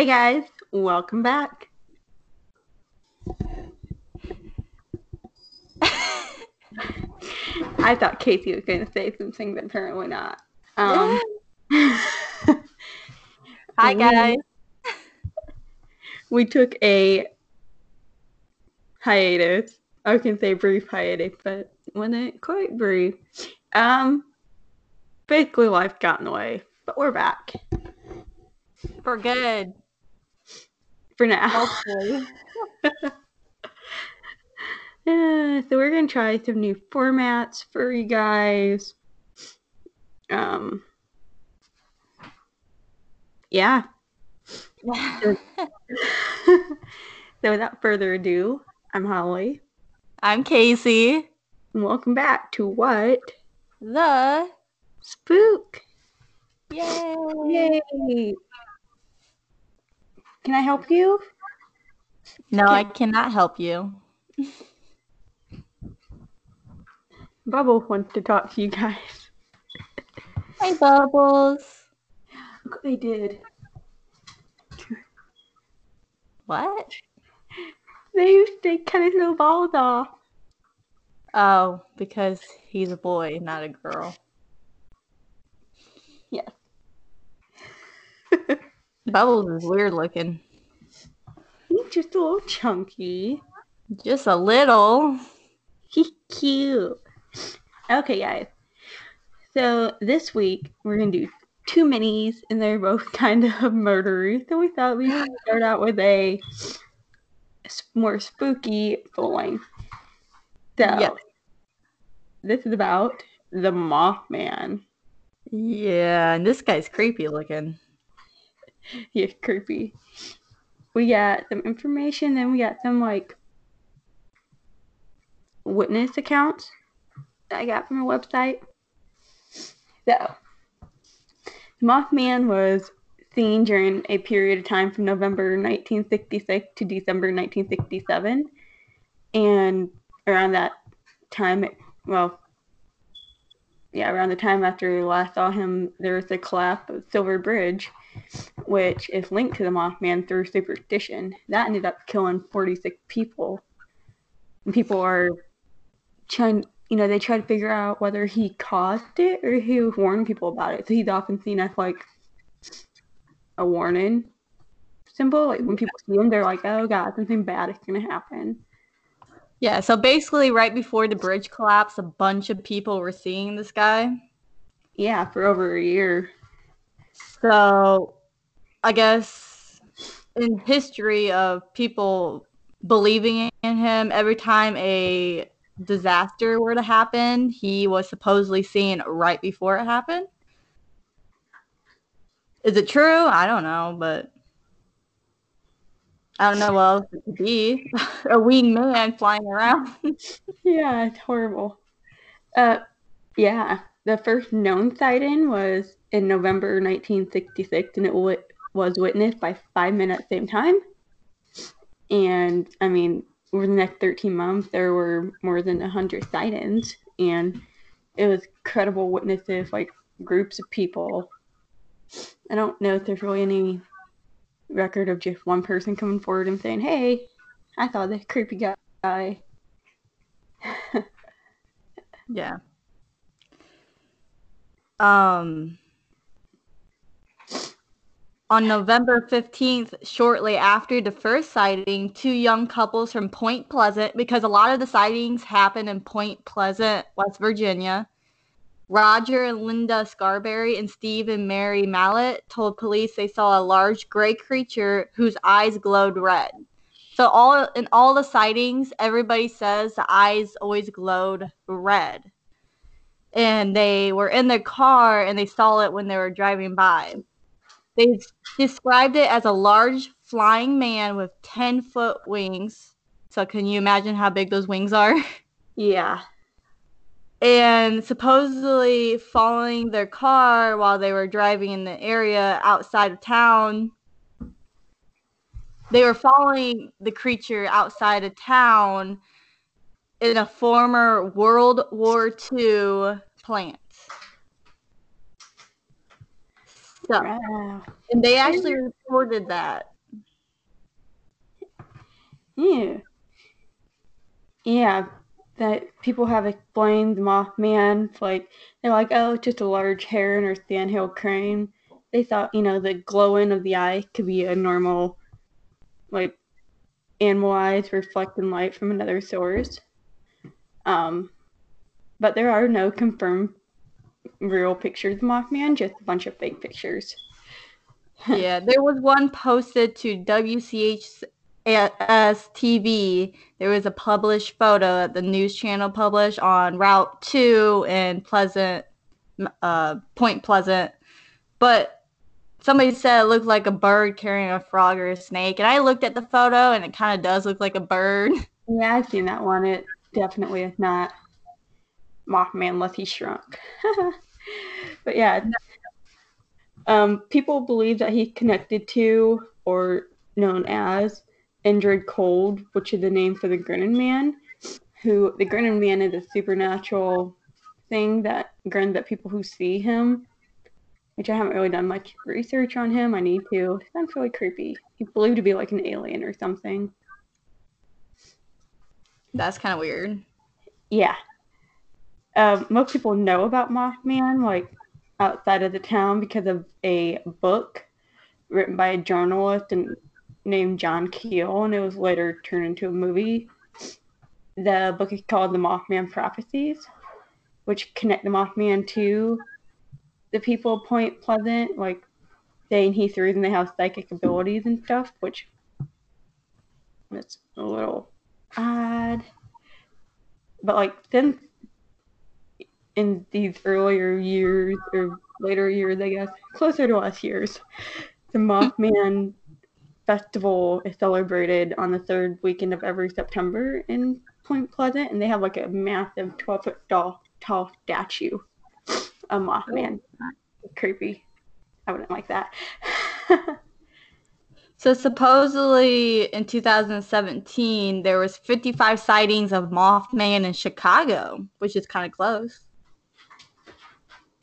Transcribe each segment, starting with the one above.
Hey guys, welcome back. I thought Casey was going to say something, but apparently not. Um, Hi guys. we took a hiatus. I can say brief hiatus, but wasn't quite brief. Um, basically, life got in the way, but we're back For good. For now. Uh, so we're gonna try some new formats for you guys. Um, yeah. so without further ado, I'm Holly, I'm Casey. and welcome back to What The Spook. Yay. Yay! Can I help you? No, I cannot help you. Bubble wants to talk to you guys. Hi Bubbles. Look what they did. What? They they cut his little balls off. Oh, because he's a boy, not a girl. Bubbles is weird looking. He's just a little chunky. Just a little. He's cute. Okay, guys. So this week we're gonna do two minis, and they're both kind of murdery. So we thought we'd start out with a more spooky full length. So Yes. this is about the Mothman. Yeah, and this guy's creepy looking. He's creepy. We got some information, then we got some like witness accounts that I got from a website. So, the Mothman was seen during a period of time from November 1966 to December 1967, and around that time, it, well, yeah, around the time after we last saw him, there was a collapse of Silver Bridge which is linked to the Mothman through superstition. That ended up killing 46 people. And people are trying, you know, they try to figure out whether he caused it or he warned people about it. So he's often seen as like a warning symbol. Like when people see him, they're like, oh God, something bad is going to happen. Yeah, so basically, right before the bridge collapsed, a bunch of people were seeing this guy. Yeah, for over a year. So, I guess in history of people believing in him, every time a disaster were to happen, he was supposedly seen right before it happened. Is it true? I don't know, but I don't know what else it could be. a winged man flying around. Yeah, it's horrible. Uh, yeah, the first known sighting was in November 1966, and it w- was witnessed by five men at the same time. And I mean, over the next 13 months, there were more than 100 sightings, and it was credible witnesses, like groups of people. I don't know if there's really any record of just one person coming forward and saying, "Hey, I saw this creepy guy." Yeah. Um on November 15th, shortly after the first sighting, two young couples from Point Pleasant, because a lot of the sightings happen in Point Pleasant, West Virginia. Roger and Linda Scarberry and Steve and Mary Mallette told police they saw a large gray creature whose eyes glowed red. So all in all the sightings, everybody says the eyes always glowed red. And they were in their car and they saw it when they were driving by. They described it as a large flying man with 10 foot wings. So can you imagine how big those wings are? Yeah. and supposedly following their car while they were driving in the area outside of town. They were following the creature outside of town in a former World War II plant. So, Wow. and they actually reported that Yeah. Yeah. That people have explained the Mothman, like they're like, oh, it's just a large heron or sandhill crane. They thought, you know, the glowing of the eye could be a normal, like, animal eyes reflecting light from another source. Um, but there are no confirmed real pictures of Mothman, just a bunch of fake pictures. yeah, there was one posted to WCHS TV. There was a published photo that the news channel published on Route 2 in Pleasant, uh, Point Pleasant. But somebody said it looked like a bird carrying a frog or a snake. And I looked at the photo and it kind of does look like a bird. Yeah, I've seen that one. It definitely not Mothman unless he shrunk. but yeah, um, people believe that he connected to or known as Indrid Cold, which is the name for the Grinning Man. Who the Grinning Man is a supernatural thing that grins at people who see him. Which I haven't really done much research on him. I need to. It sounds really creepy. He's believed to be like an alien or something. That's kind of weird. Yeah. Um, most people know about Mothman, like outside of the town, because of a book written by a journalist and named John Keel, and it was later turned into a movie. The book is called The Mothman Prophecies, which connect the Mothman to the people of Point Pleasant, like saying he's the reason they have psychic abilities and stuff, which it's a little odd. But like since in these earlier years or later years, I guess, closer to us years, the Mothman festival is celebrated on the third weekend of every September in Point Pleasant, and they have like a massive 12 foot tall, tall statue of Mothman. Oh. Creepy. I wouldn't like that. so supposedly in 2017 there was 55 sightings of Mothman in Chicago, which is kind of close.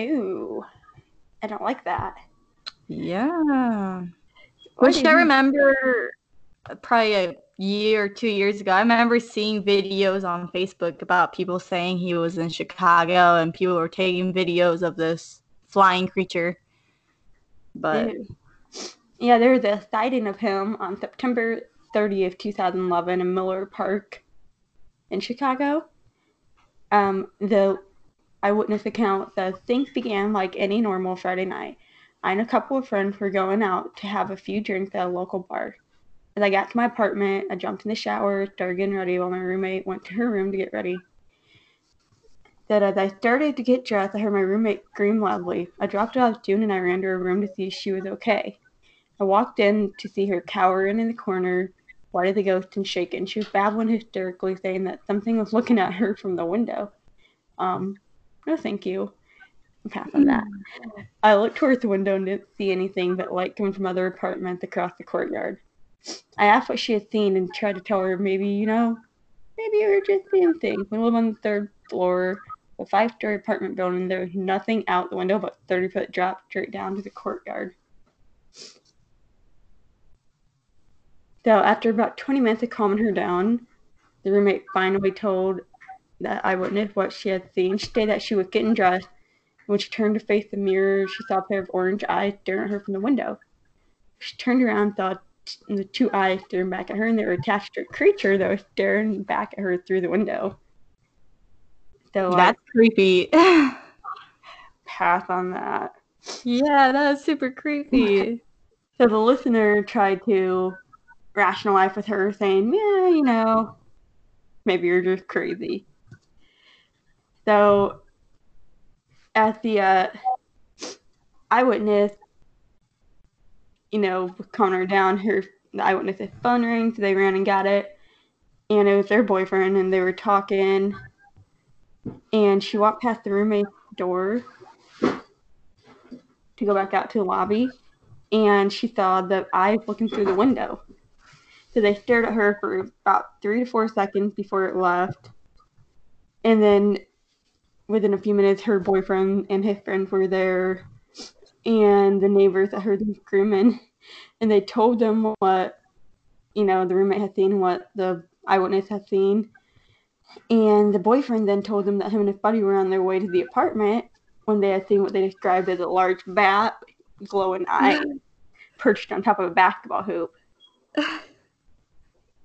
Ooh, I don't like that. Yeah. Which I remember uh, probably a year or two years ago, I remember seeing videos on Facebook about people saying he was in Chicago and people were taking videos of this flying creature. But yeah, there was a sighting of him on September 30th, 2011 in Miller Park in Chicago. Um, the eyewitness account says things began like any normal Friday night. I and a couple of friends were going out to have a few drinks at a local bar. As I got to my apartment, I jumped in the shower, started getting ready while my roommate went to her room to get ready. That as I started to get dressed, I heard my roommate scream loudly. I dropped what I was doing and I ran to her room to see if she was okay. I walked in to see her cowering in the corner, white as a ghost and shaking. She was babbling hysterically, saying that something was looking at her from the window. Um, no, thank you pass on that. I looked towards the window and didn't see anything but light coming from other apartments across the courtyard. I asked what she had seen and tried to tell her maybe, you know, maybe you were just seeing things. We live on the third floor, a five story apartment building. There was nothing out the window but 30 foot drop straight down to the courtyard. So after about 20 minutes of calming her down, the roommate finally told that eyewitness what she had seen. She said that she was getting dressed when she turned to face the mirror, she saw a pair of orange eyes staring at her from the window. She turned around and saw the two eyes staring back at her, and they were attached to a creature that was staring back at her through the window. So that's I, creepy. pass on that. Yeah, that is super creepy. so the listener tried to rationalize with her, saying, "Yeah, you know, maybe you're just crazy." So at the uh, eyewitness, you know, calming her down, her the eyewitness's phone rang, so they ran and got it, and it was their boyfriend, and they were talking, and she walked past the roommate's door to go back out to the lobby, and she saw the eyes looking through the window. So they stared at her for about three to four seconds before it left. And then within a few minutes, her boyfriend and his friends were there, and the neighbors that heard them screaming, and they told them what you know, the roommate had seen what the eyewitness had seen. And the boyfriend then told them that him and his buddy were on their way to the apartment when they had seen what they described as a large bat, glowing eye, perched on top of a basketball hoop.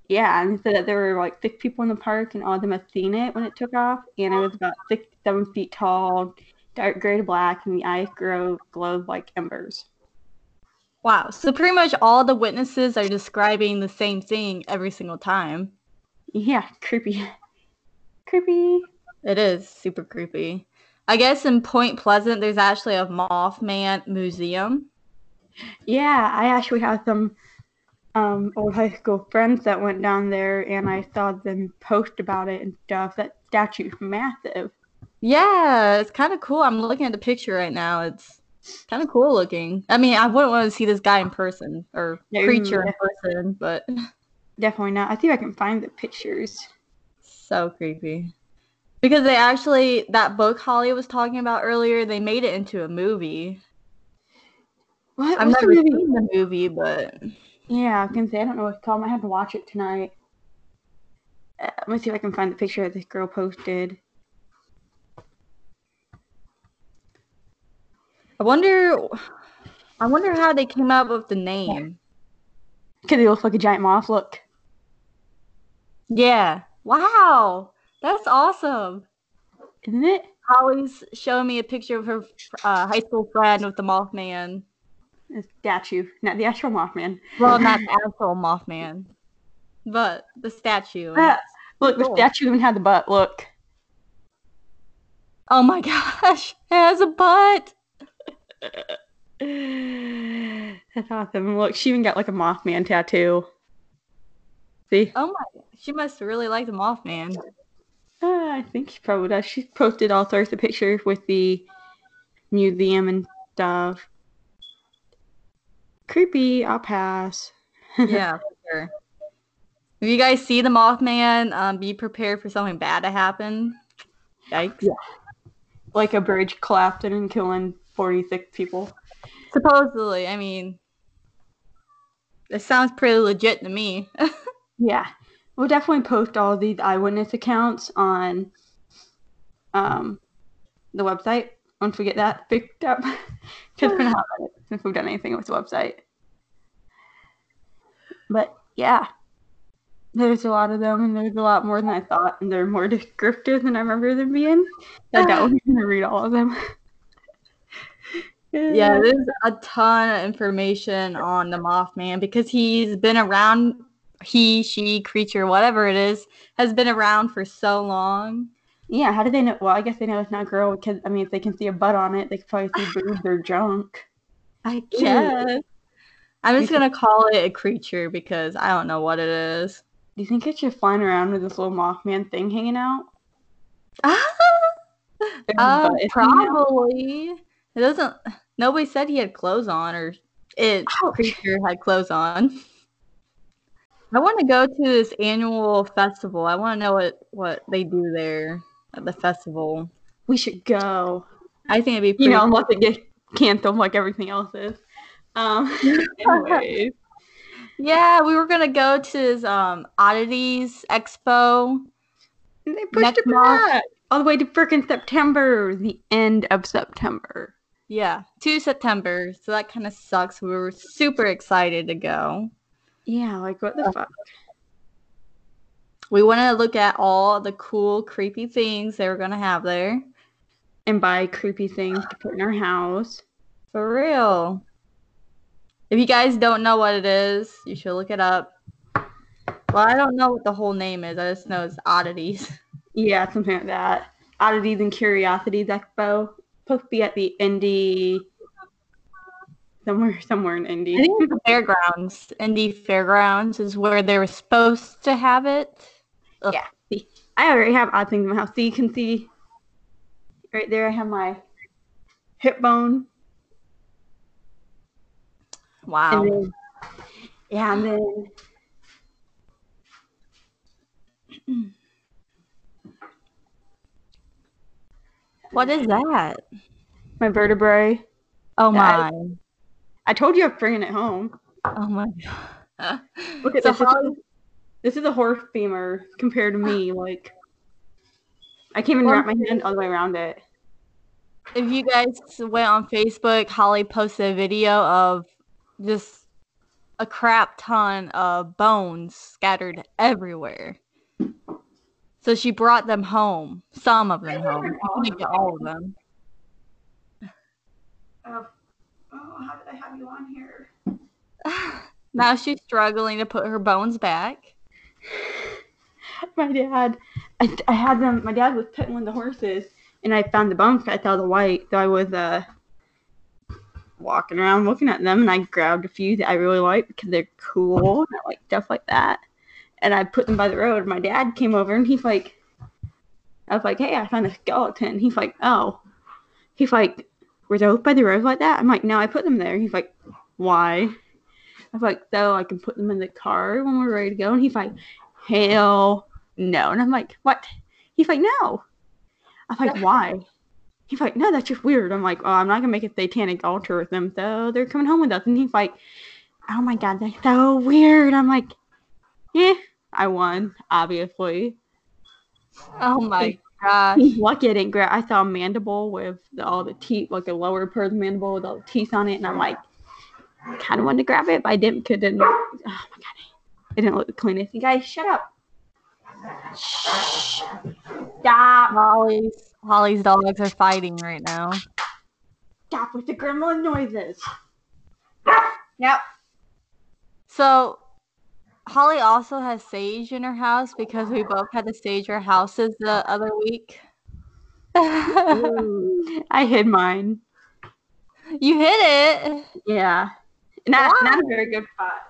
Yeah, and said that there were like six people in the park, and all of them had seen it when it took off, and it was about six, seven feet tall, dark gray to black, and the eyes grow glowed like embers. Wow. So pretty much all the witnesses are describing the same thing every single time. Yeah, creepy. creepy. It is super creepy. I guess in Point Pleasant, there's actually a Mothman museum. Yeah, I actually have some um, old high school friends that went down there, and I saw them post about it and stuff. That statue's massive. Yeah, it's kind of cool. I'm looking at the picture right now. It's kind of cool looking. I mean, I wouldn't want to see this guy in person or No. creature in person, but Definitely not. I think I can find the pictures. so creepy. Because they actually that book Holly was talking about earlier, they made it into a movie. What? I've never seen the movie, but Yeah, I can say I don't know what it's called. I might have to watch it tonight. Uh, let me see if I can find the picture that this girl posted. I wonder I wonder how they came up with the name. Because it looks like a giant moth. Look. Yeah. Wow. That's awesome. Isn't it? Holly's showing me a picture of her uh, high school friend with the Mothman. A statue, not the actual Mothman. Well, not the actual Mothman, but the statue. Ah, look, the statue even had the butt. Look. Oh my gosh, it has a butt. That's awesome. Look, she even got like a Mothman tattoo. See? Oh my, she must really like the Mothman. Uh, I think she probably does. She posted all sorts of pictures with the museum and stuff. Creepy. I'll pass. Yeah, for sure. If you guys see the Mothman, um, be prepared for something bad to happen. Yikes. Yeah. like a bridge collapsing and killing 46 people. Supposedly, I mean, it sounds pretty legit to me. Yeah. We'll definitely post all these eyewitness accounts on um, the website once we get that picked up. Because it's been a hot minute since we've done anything with the website. But yeah, there's a lot of them, and there's a lot more than I thought, and they're more descriptive than I remember them being. I doubt we're gonna read all of them. Yeah, there's a ton of information on the Mothman because he's been around. He, she, creature, whatever it is, has been around for so long. Yeah, how do they know? Well, I guess they know it's not a girl because I mean, if they can see a butt on it, they can probably see boobs or junk. I guess. I'm just gonna call it a creature because I don't know what it is. Do you think it's just flying around with this little Mothman thing hanging out? There's a Uh, out. probably. It doesn't. Nobody said he had clothes on, or it Ouch. creature had clothes on. I want to go to this annual festival. I want to know what what they do there at the festival. We should go. I think it'd be pretty You know, unless it gets canceled like everything else is. Um, anyways. Yeah, we were gonna go to this um oddities expo. And they pushed it back all the way to freaking September, the end of September. Yeah, to September. So that kind of sucks. We were super excited to go. Yeah, like what the fuck? We wanted to look at all the cool, creepy things they were gonna have there. And buy creepy things to put in our house. For real. If you guys don't know what it is, you should look it up. Well, I don't know what the whole name is. I just know it's oddities. Yeah, something like that. Oddities and Curiosities Expo. Supposed to be at the Indy. Somewhere, somewhere in I Indy. think the fairgrounds. Indy Fairgrounds is where they were supposed to have it. Ugh. Yeah. See, I already have odd things in my house. So you can see right there, I have my hip bone. Wow. And then, yeah, and then What is that? my vertebrae. Oh my. I told you I'm bringing it home. Oh my god. Look at So this. Is, this is a horse femur compared to me. Like, I can't even wrap my hand all the way around it. if you guys went on Facebook, Holly posted a video of just a crap ton of bones scattered everywhere. So she brought them home, some of them home. She couldn't get all of them. Oh, oh, how did I have you on here? Now she's struggling to put her bones back. My dad, I, I had them. My dad was petting one of the horses, and I found the bones. I saw the white, so I was uh walking around looking at them, and I grabbed a few that I really like because they're cool. And I like stuff like that, and I put them by the road. My dad came over, and he's like, I was like, "Hey, I found a skeleton." He's like, "Oh," he's like, "Were those by the road like that?" I'm like, "No, I put them there." He's like, "Why?" I was like, "So I can put them in the car when we're ready to go." And he's like, "Hell." No. And I'm like, what? He's like, no. I'm like, why? He's like, no, that's just weird. I'm like, oh, I'm not gonna make a satanic altar with them, so they're coming home with us. And he's like, oh my god, that's so weird. I'm like, yeah, I won, obviously. Oh my gosh. He's lucky I didn't grab. I saw a mandible with the, all the teeth, like a lower part of the mandible with all the teeth on it, and I'm like, kind of wanted to grab it, but I didn't didn't. Oh my god, it didn't look the cleanest. You guys, shut up. Stop. Holly's Holly's dogs are fighting right now. Stop with the gremlin noises. Yep. So Holly also has sage in her house because we both had to sage our houses the other week. I hid mine. you hit it. Yeah. Not Why? not a very good spot.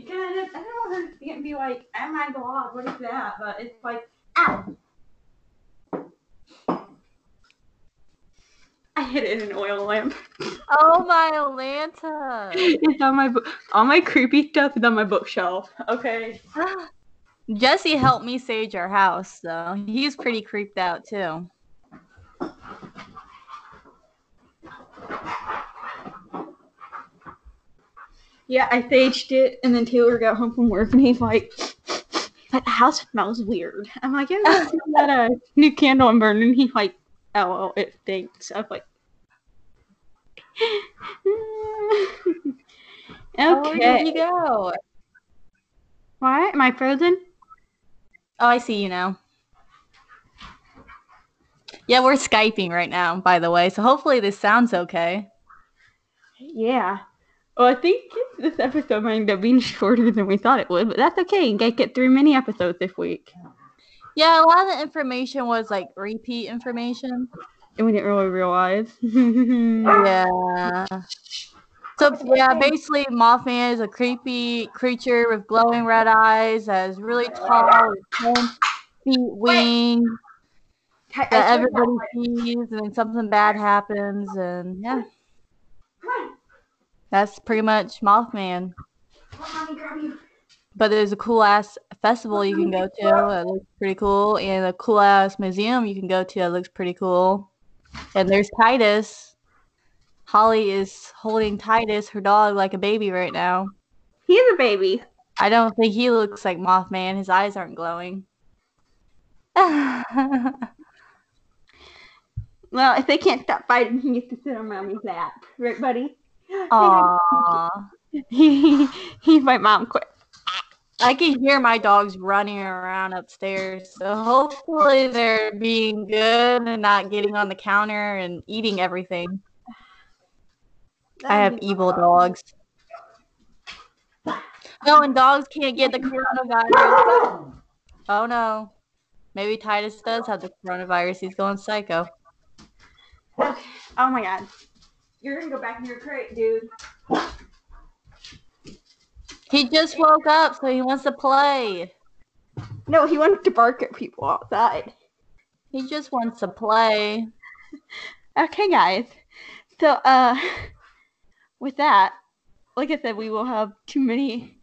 Because I, just, I don't want her to be like, oh my god, what is that? But it's like, ow. I hid it in an oil lamp. Oh my Atlanta. it's on my book. All my creepy stuff is on my bookshelf. Okay. Jesse helped me sage our house, though. He's pretty creeped out too. Yeah, I saged it, and then Taylor got home from work, and he's like, "That house smells weird." I'm like, "Yeah, get that uh, new candle and burn." And he's like, "Oh, well, it stinks." I'm like, Oh, "Okay." you go? What? Am I frozen? Oh, I see you now. Yeah, we're Skyping right now, by the way, so hopefully this sounds okay. Yeah. Well, I think this episode might end up being shorter than we thought it would, but that's okay. You guys get through mini episodes this week, Yeah, a lot of the information was like repeat information. and we didn't really realize. Yeah. So yeah, basically Mothman is a creepy creature with glowing red eyes, that is really tall, with 10 feet wings that everybody sees, and then something bad happens, and yeah, that's pretty much Mothman. But there's a cool ass festival you can go to that looks pretty cool, and a cool ass museum you can go to that looks pretty cool. And there's Titus. Holly is holding Titus, her dog, like a baby right now. He's a baby. I don't think he looks like Mothman. His eyes aren't glowing. Well, if they can't stop fighting, he gets to sit on mommy's lap, right, buddy? Aww. He he's like, mom, quit. I can hear my dogs running around upstairs. So hopefully they're being good and not getting on the counter and eating everything. I have evil dogs. No, and dogs can't get the coronavirus. Oh no. Maybe Titus does have the coronavirus. He's going psycho. Oh my god. You're gonna go back in your crate, dude. He just woke up, so he wants to play. No, he wants to bark at people outside. He just wants to play. Okay, guys. So, uh, with that, like I said, we will have too many,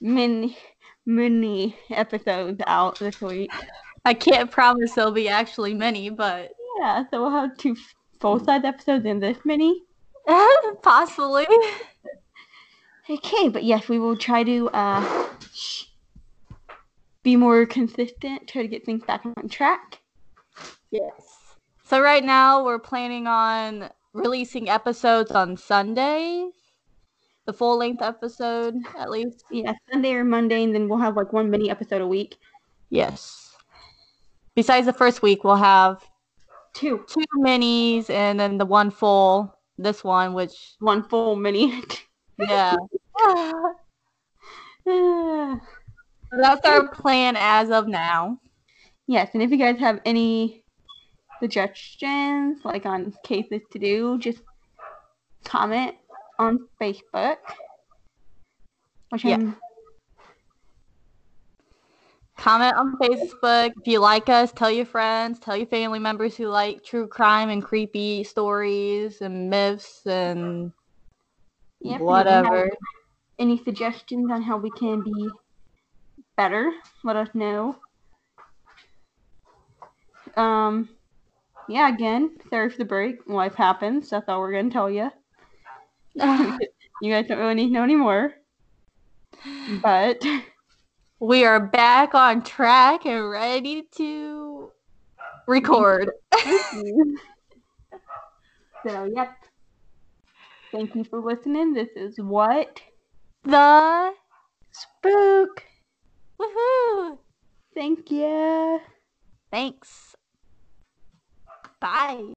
many, many episodes out this week. I can't promise there'll be actually many, but Yeah, so we'll have two full size episodes in this mini? possibly. Okay, but yes, we will try to uh, be more consistent, try to get things back on track. Yes. So right now we're planning on releasing episodes on Sundays. The full length episode, at least. Yeah, Sunday or Monday, and then we'll have like one mini episode a week. Yes. Besides the first week, we'll have Two. two minis and then the one full. This one, which One full mini. yeah, Ah. that's our plan as of now. yes, and if you guys have any suggestions, like on cases to do, just comment on Facebook. Which Yeah. I'm Comment on Facebook if you like us. Tell your friends, tell your family members who like true crime and creepy stories and myths and Yep, and if you have whatever. Any suggestions on how we can be better? Let us know. Um, yeah, again, sorry for the break. Life happens. That's all we're gonna tell you. You guys don't really need to know anymore. But we are back on track and ready to record. so, yep. Thank you for listening. This is what The spook. woohoo! Thank you. Thanks. Bye.